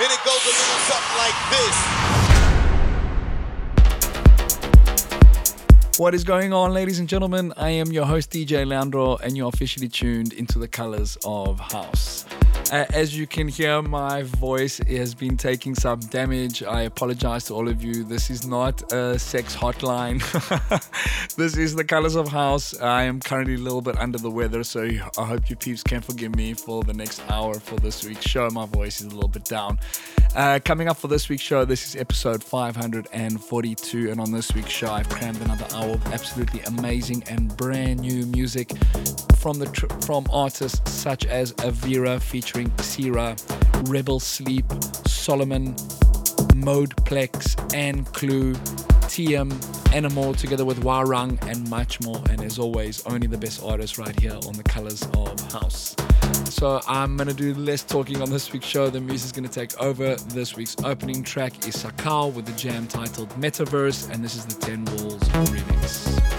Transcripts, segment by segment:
And it goes a little something like this. What is going on, ladies and gentlemen? I am your host, DJ Leandro, and you're officially tuned into the colors of house. Uh, as you can hear, my voice has been taking some damage. I apologize to all of you. This is not a sex hotline. this is the colors of house. I am currently a little bit under the weather, so I hope you peeps can forgive me for the next hour for this week's show. My voice is a little bit down. Uh, coming up for this week's show, this is episode 542, and on this week's show, I've crammed another hour of absolutely amazing and brand new music from the tr- from artists such as Avira featuring Xira, Rebel Sleep, Solomun, Modeplex, Ann Clue, Tiaem, Enamour, together with Warung, and much more. And as always, only the best artists right here on the Colors of House. So I'm gonna do less talking on this week's show. The music's gonna take over. This week's opening track is Saccao with the jam titled Metaverse, and this is the Ten Walls remix.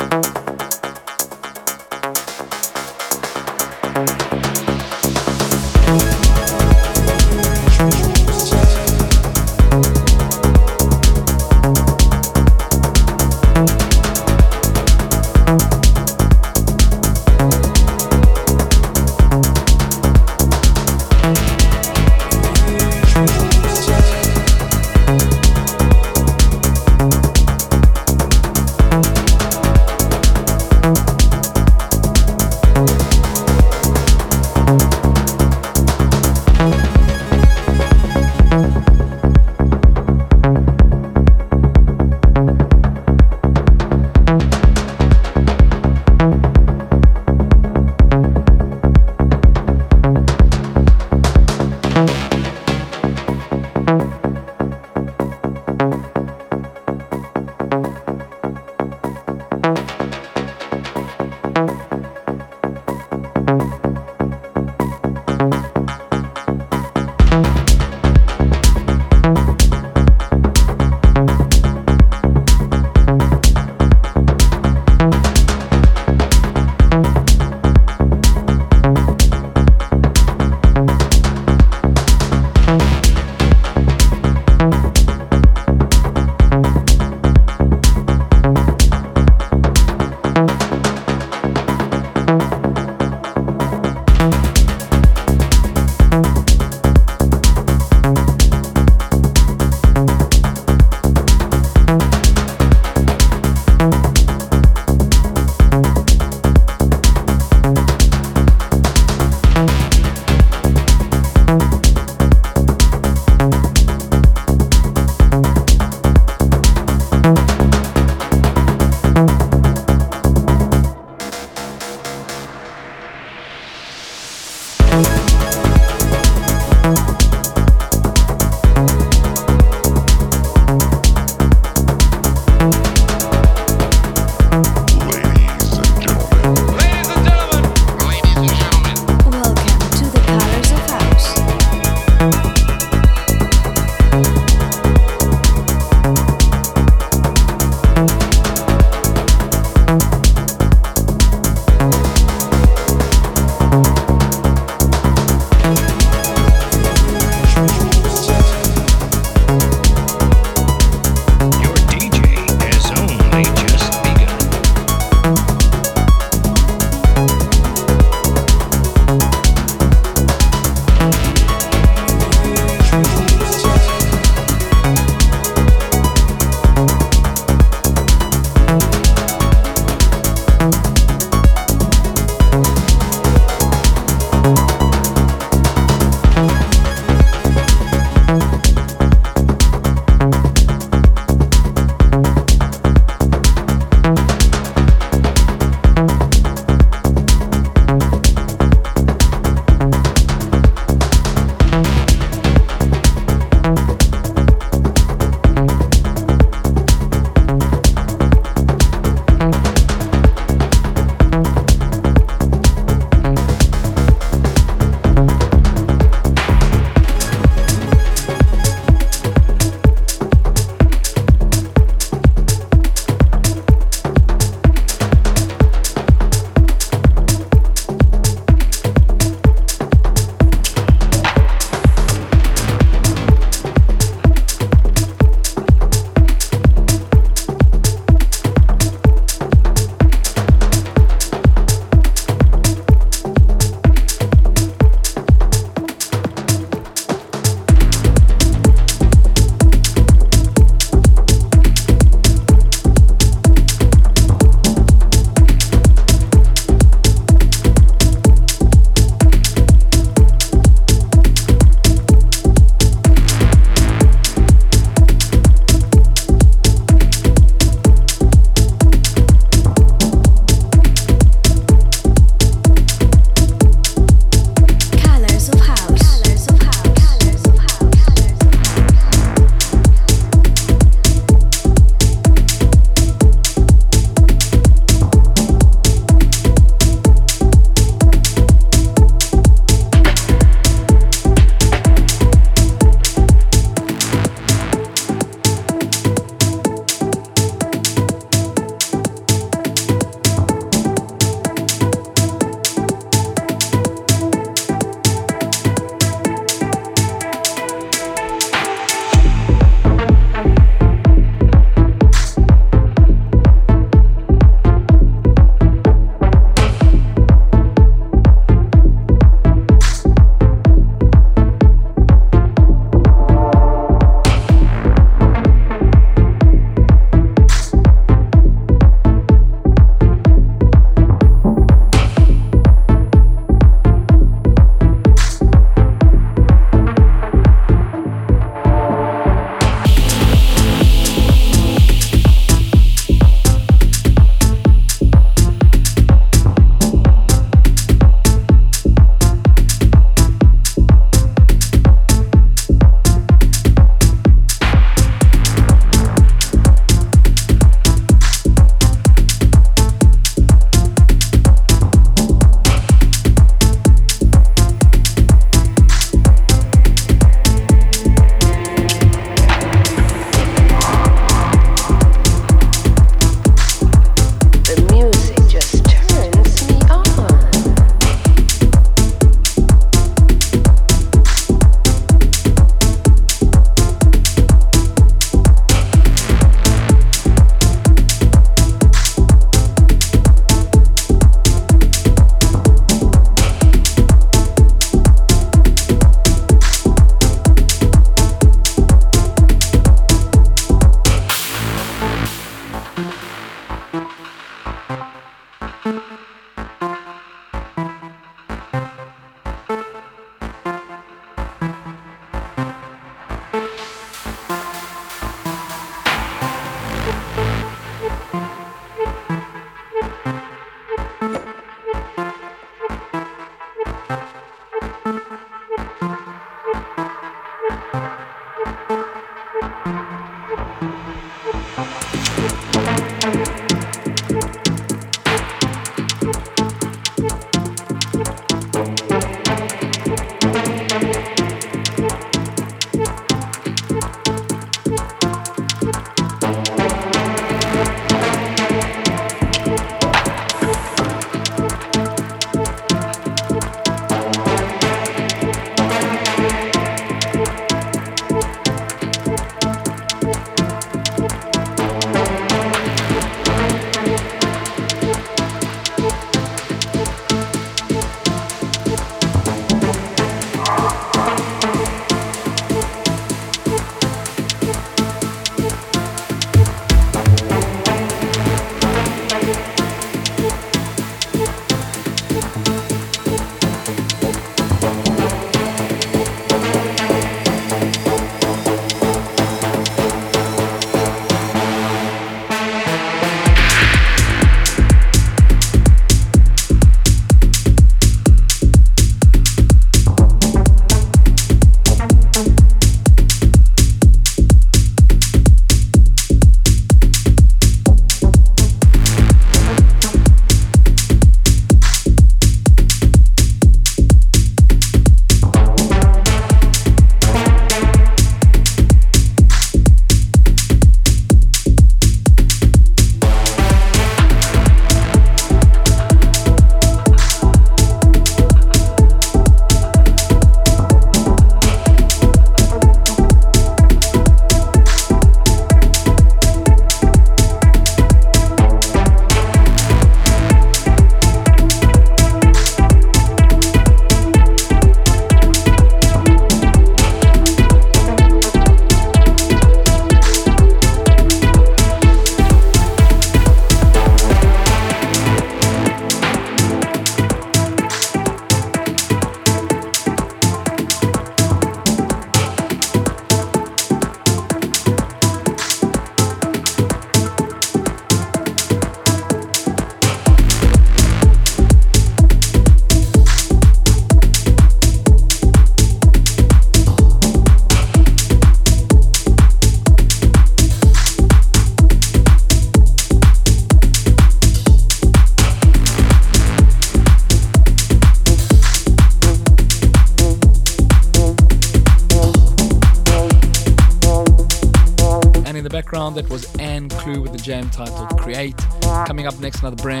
Next, another brand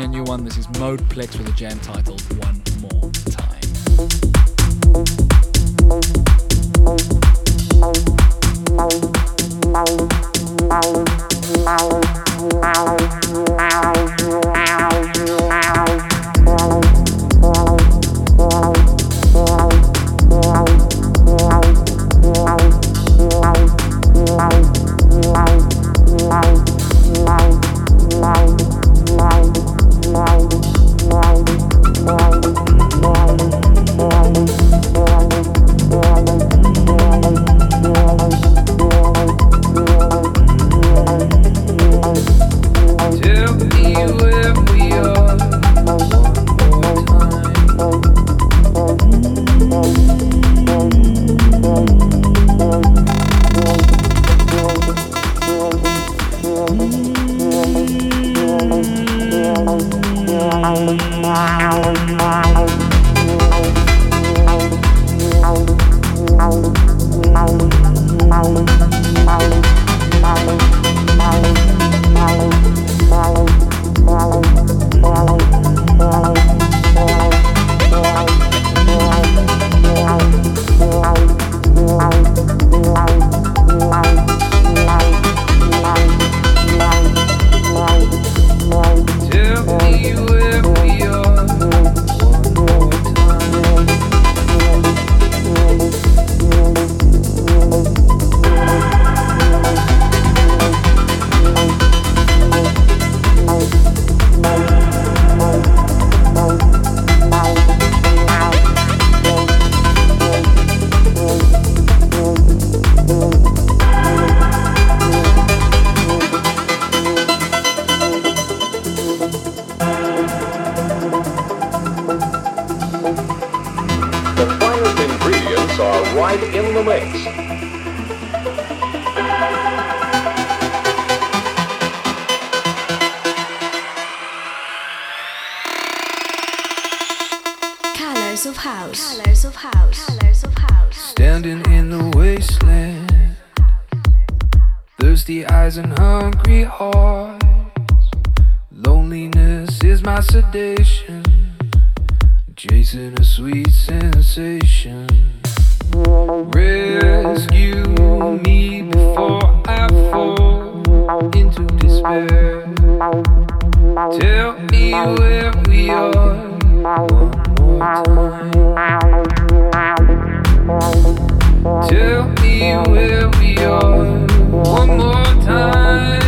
thirsty eyes and hungry hearts. Loneliness is my sedation, chasing a sweet sensation. Rescue me before I fall into despair. Tell me where we are one more time. Tell me where we are. One more time.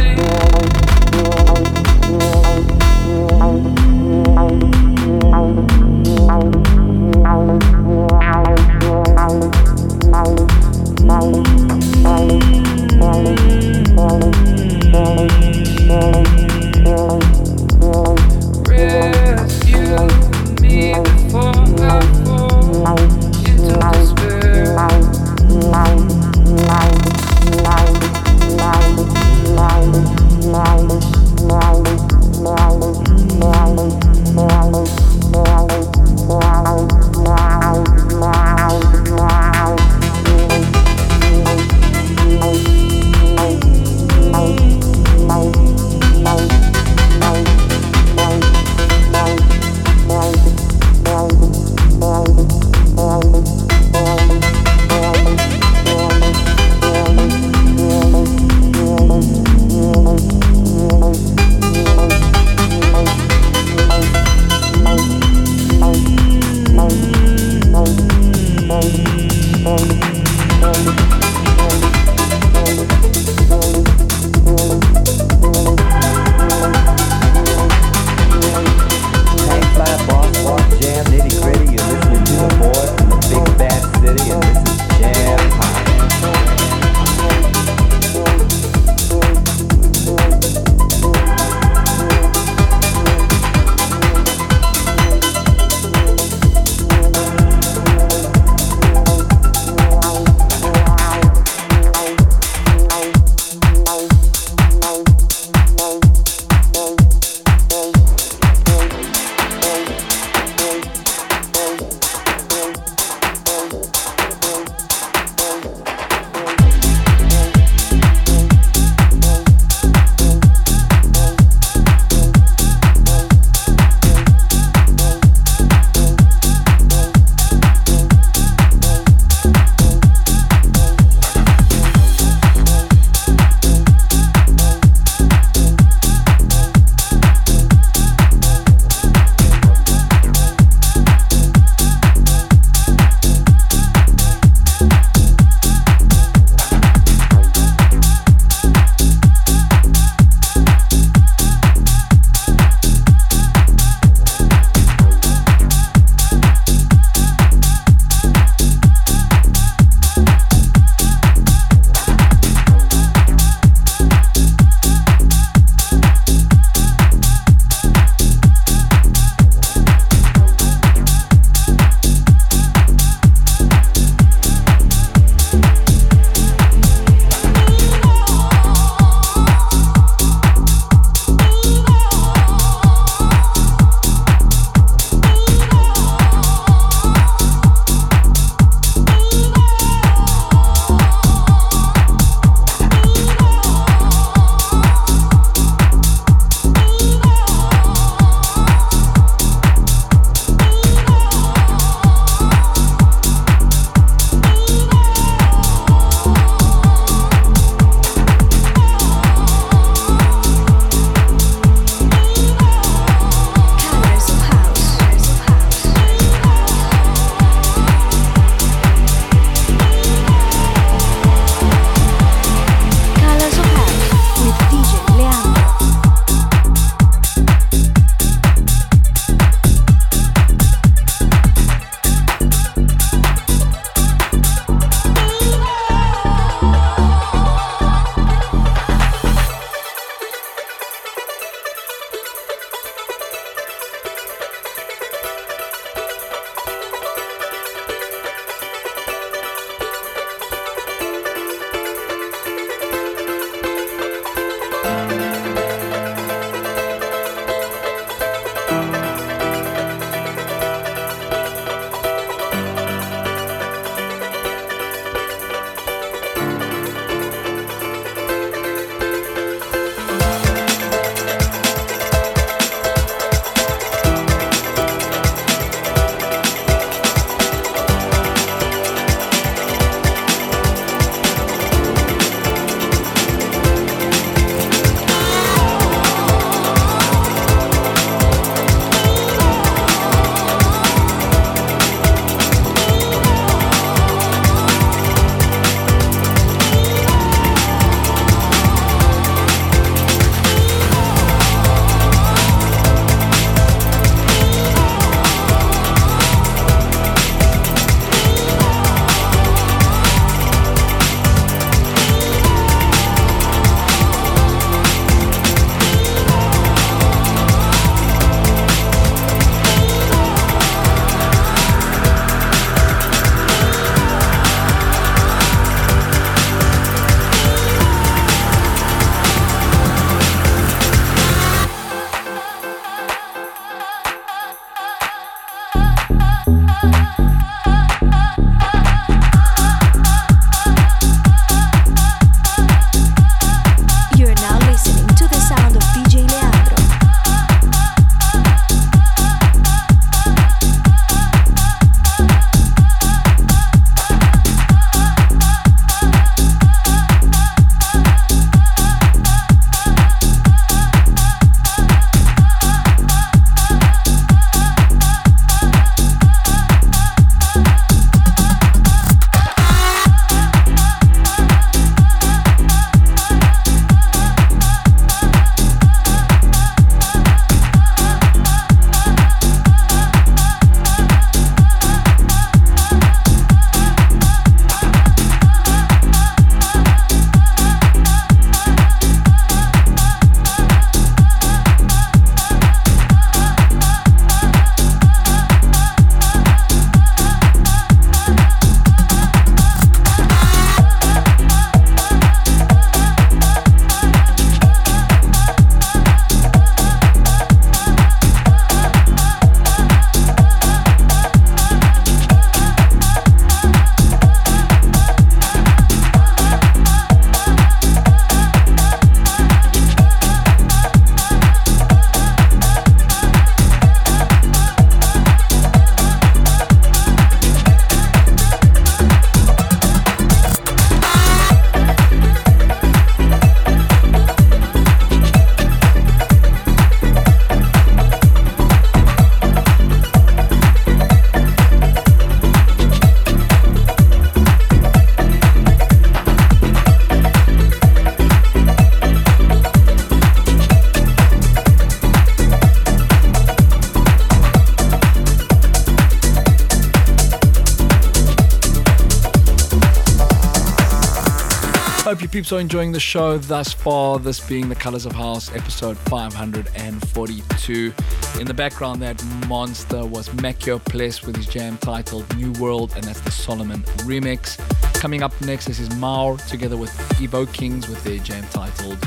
Hope are enjoying the show thus far. This being the Colors of House, episode 542. In the background, that monster was Maceo Plex with his jam titled New World, and that's the Solomun remix. Coming up next, this is Maur together with Evokings with their jam titled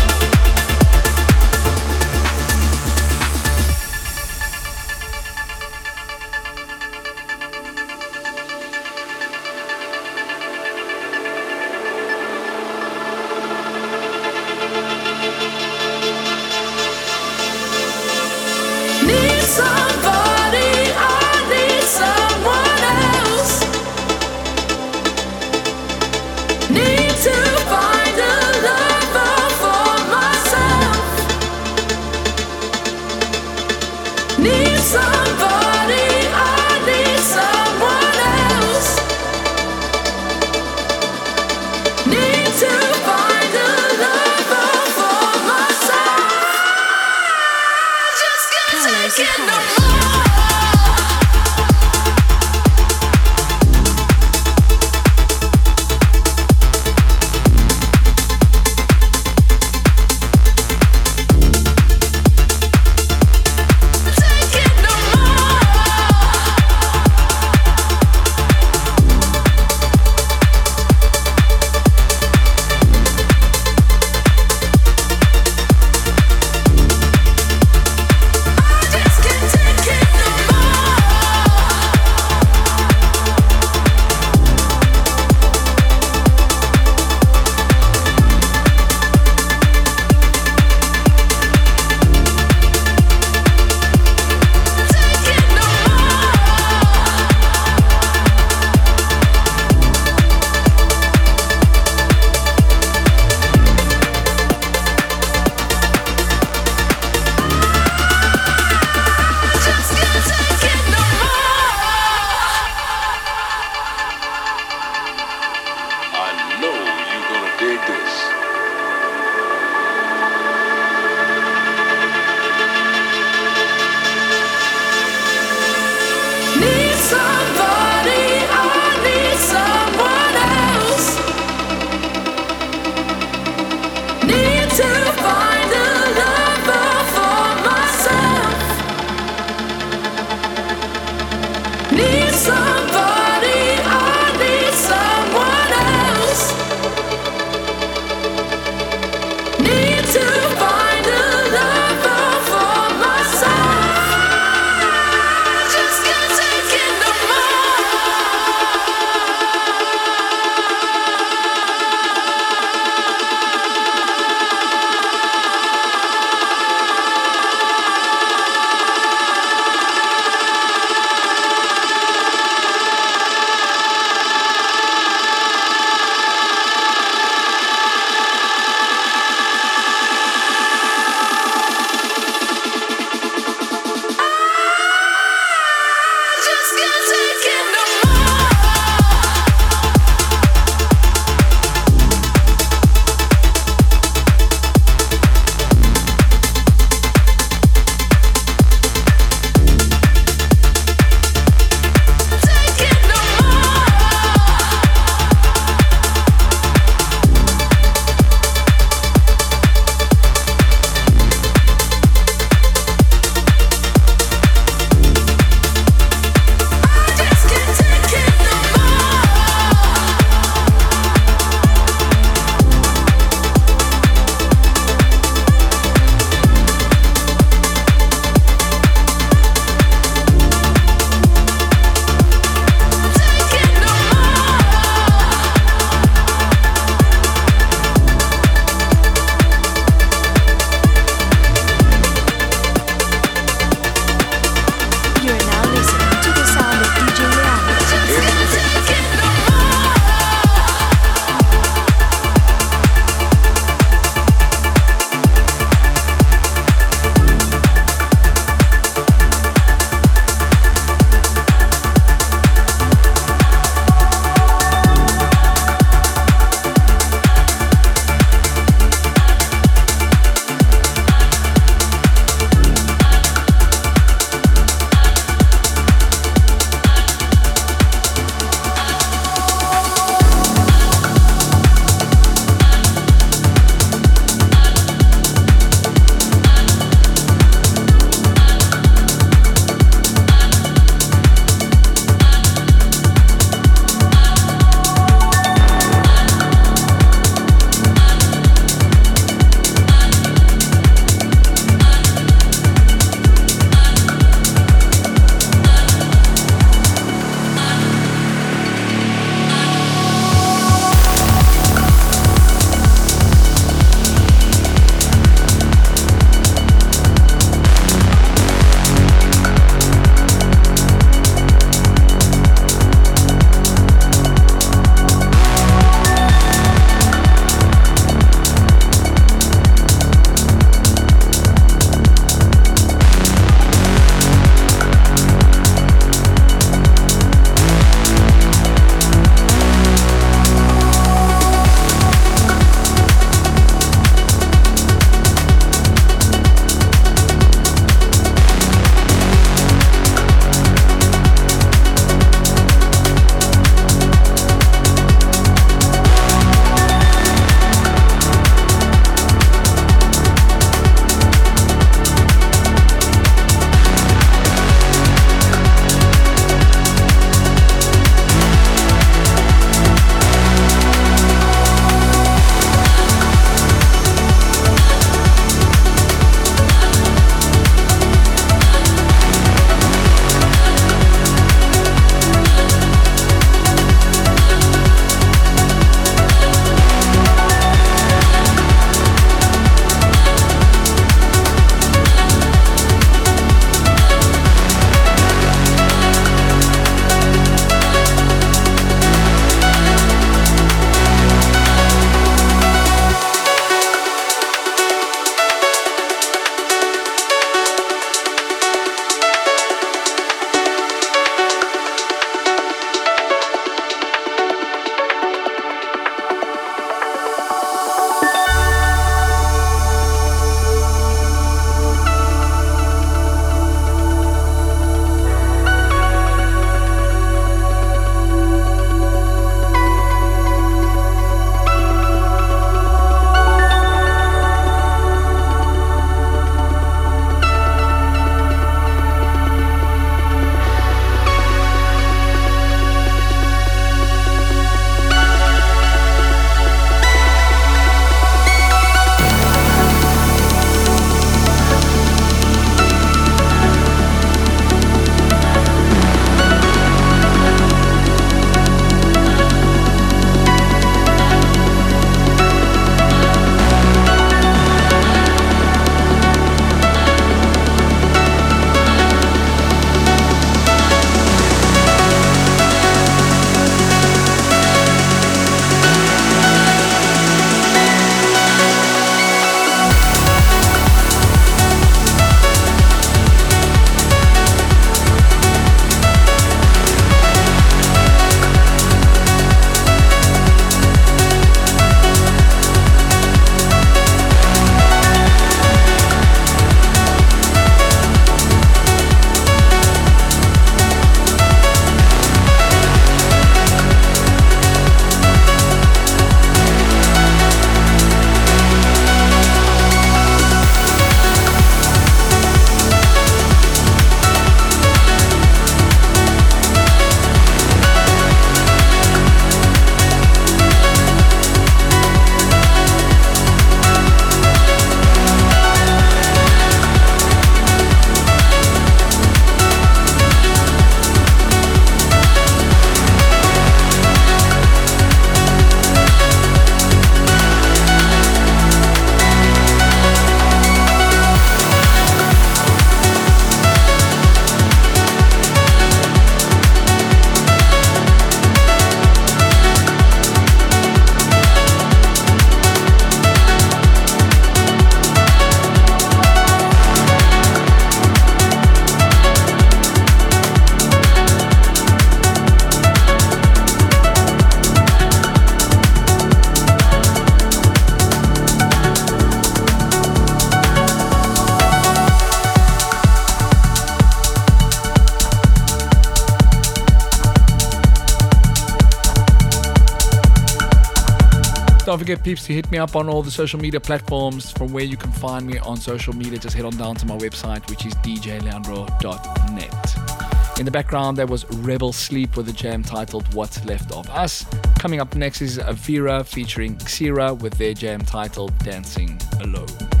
forget, peeps, to hit me up on all the social media platforms from where you can find me on social media. Just head on down to my website, which is djleandro.net. In the background, there was Rebel Sleep with a jam titled What's Left of Us. Coming up next is Avira featuring Xira with their jam titled Dancing Alone.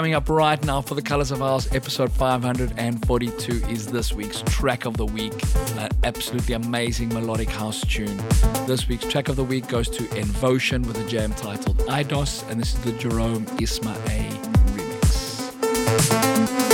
Up right now for the Colors of House, episode 542 is this week's track of the week. An absolutely amazing melodic house tune. This week's track of the week goes to Envotion with a jam titled Eidos, and this is the Jerome Isma A remix.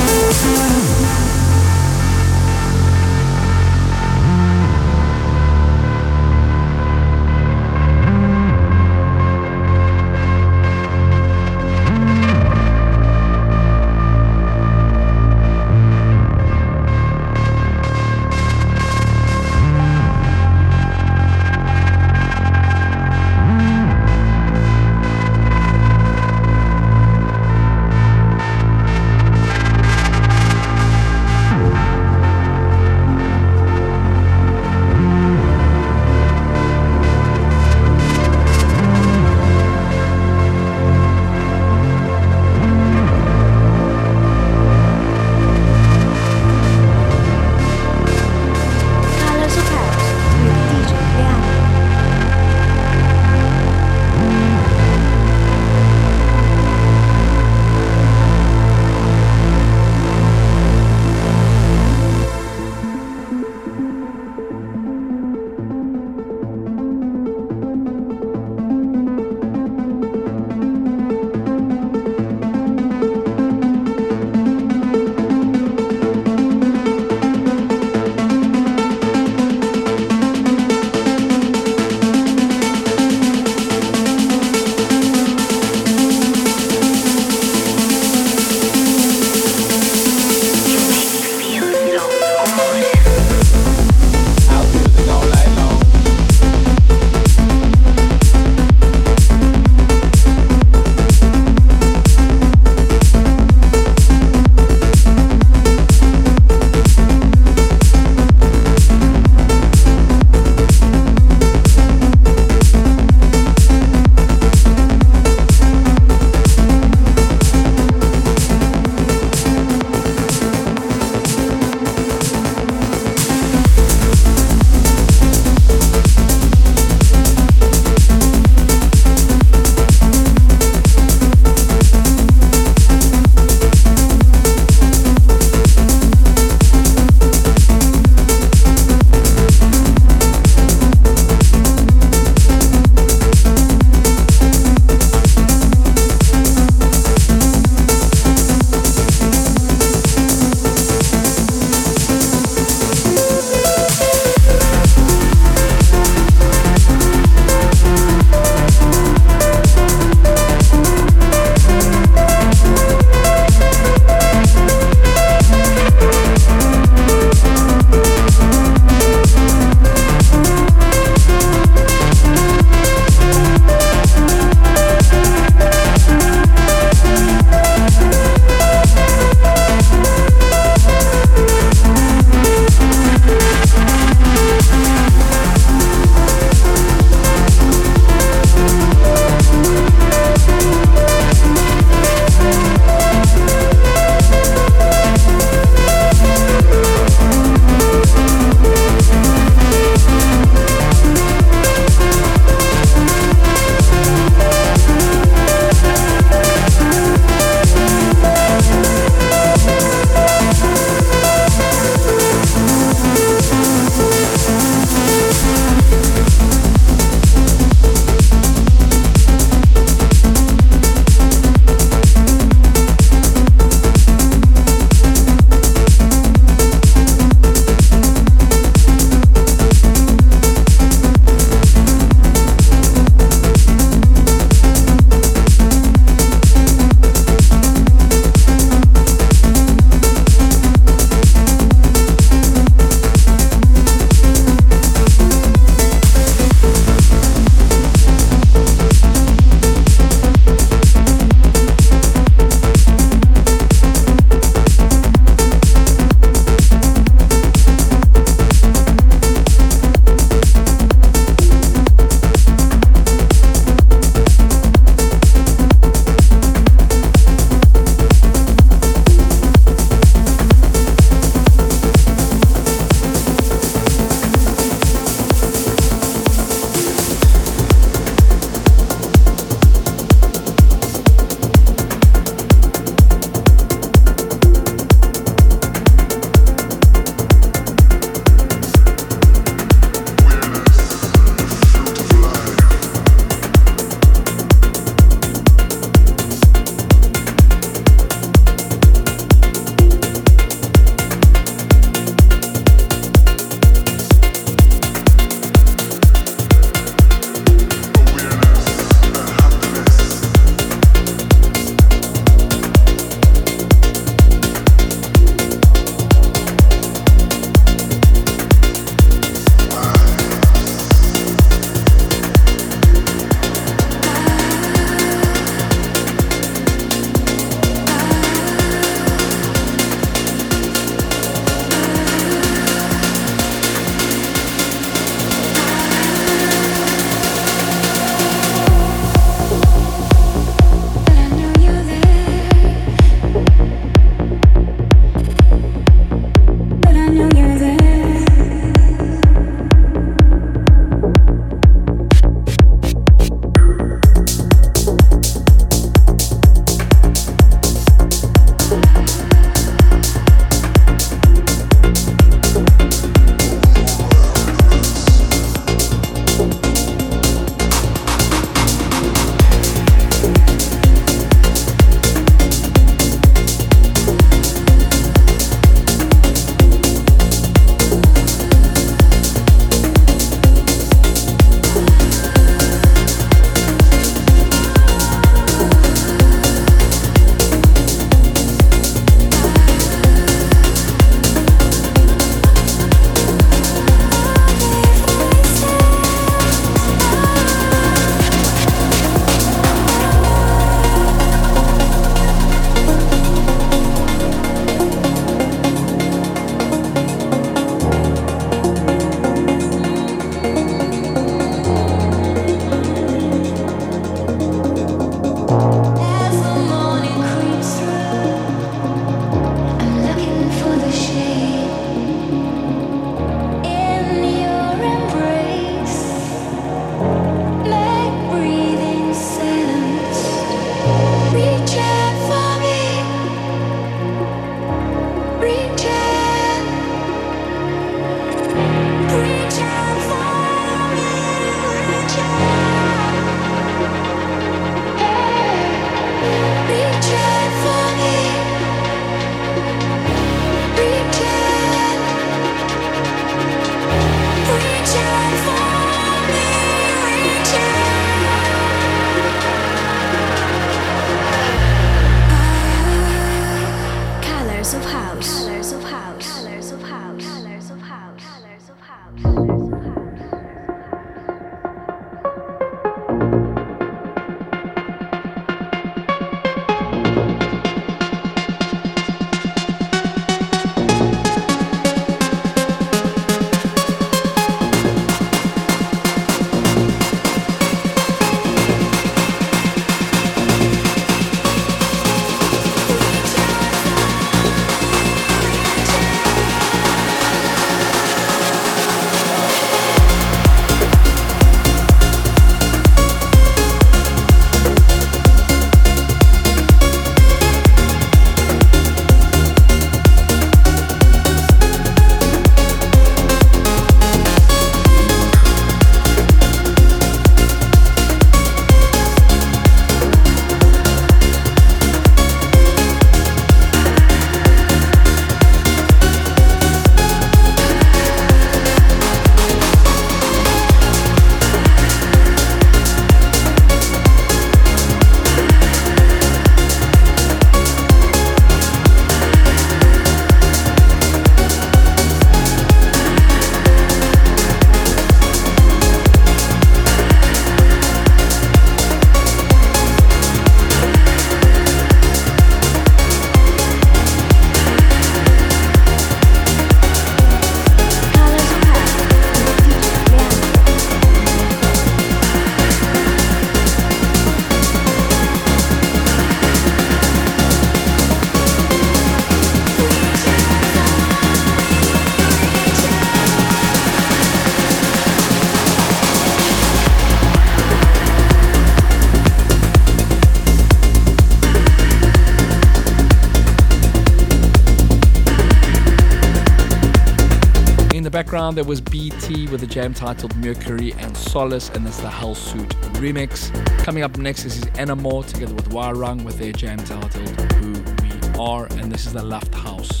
The there was BT with a jam titled Mercury and Solace, and that's the Helsoot remix. Coming up next is Enamour together with Warung with their jam titled Who We Are, and this is the Lufthaus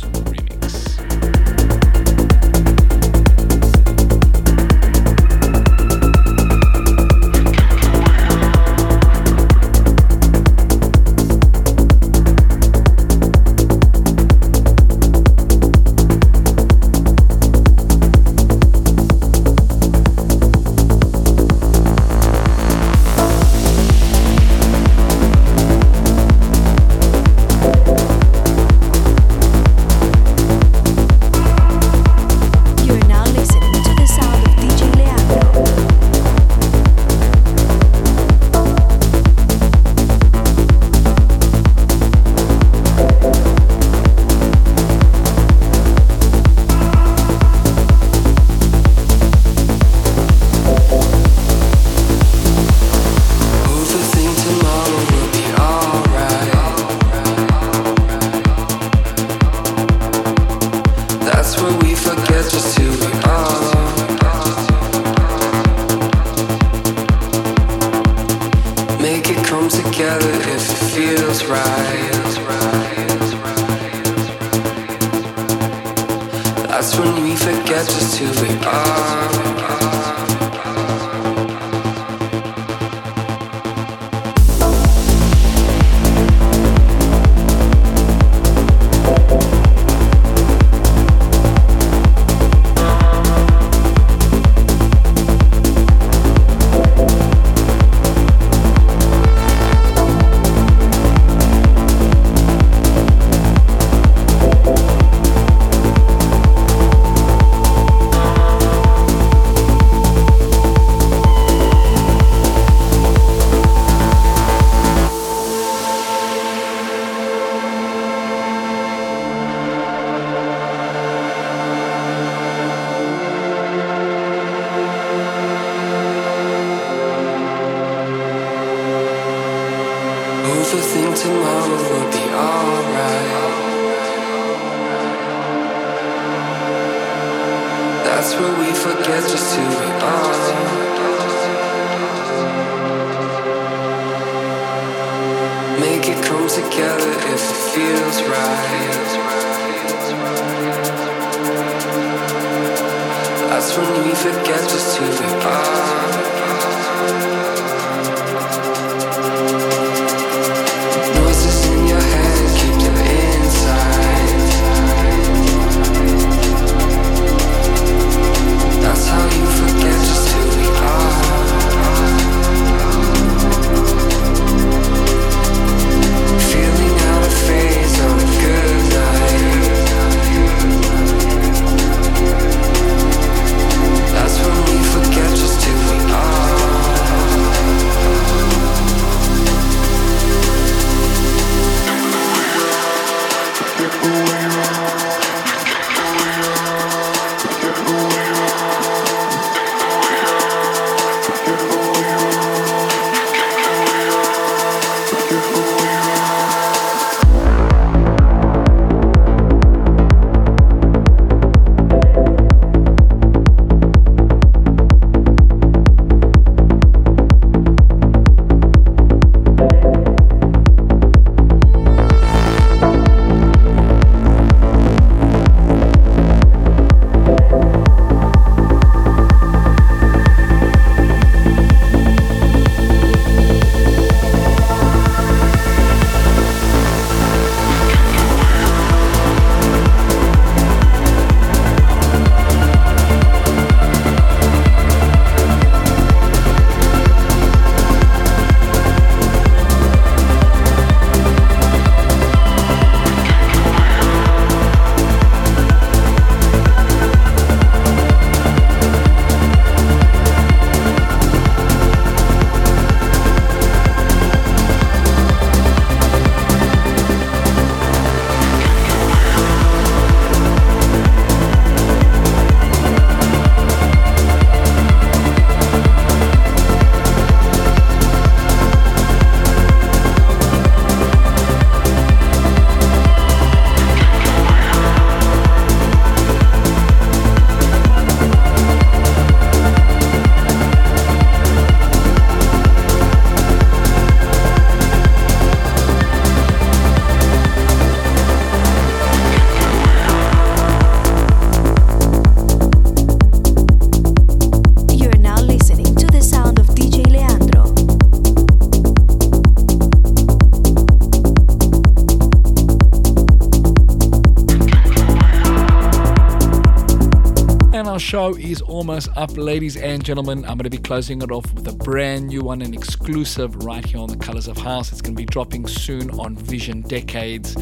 show is almost up, ladies and gentlemen. I'm going to be closing it off with a brand new one, an exclusive right here on the Colors of House. It's going to be dropping soon on Vision Decades.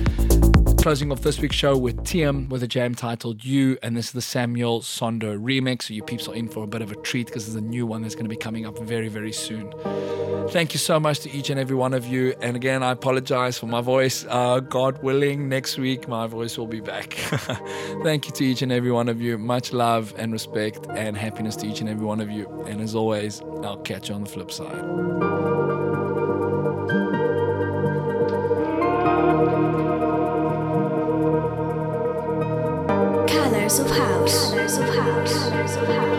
Closing off this week's show with Tiaem with a jam titled You, and this is the Samuel Sonder remix. So you peeps are in for a bit of a treat because there's a new one that's going to be coming up very, very soon. Thank you so much to each and every one of you. And again, I apologize for my voice. Uh, God willing, next week my voice will be back. Thank you to each and every one of you. Much love and respect and happiness to each and every one of you. And as always, I'll catch you on the flip side. Colors of House. Colors of House. Colors of House.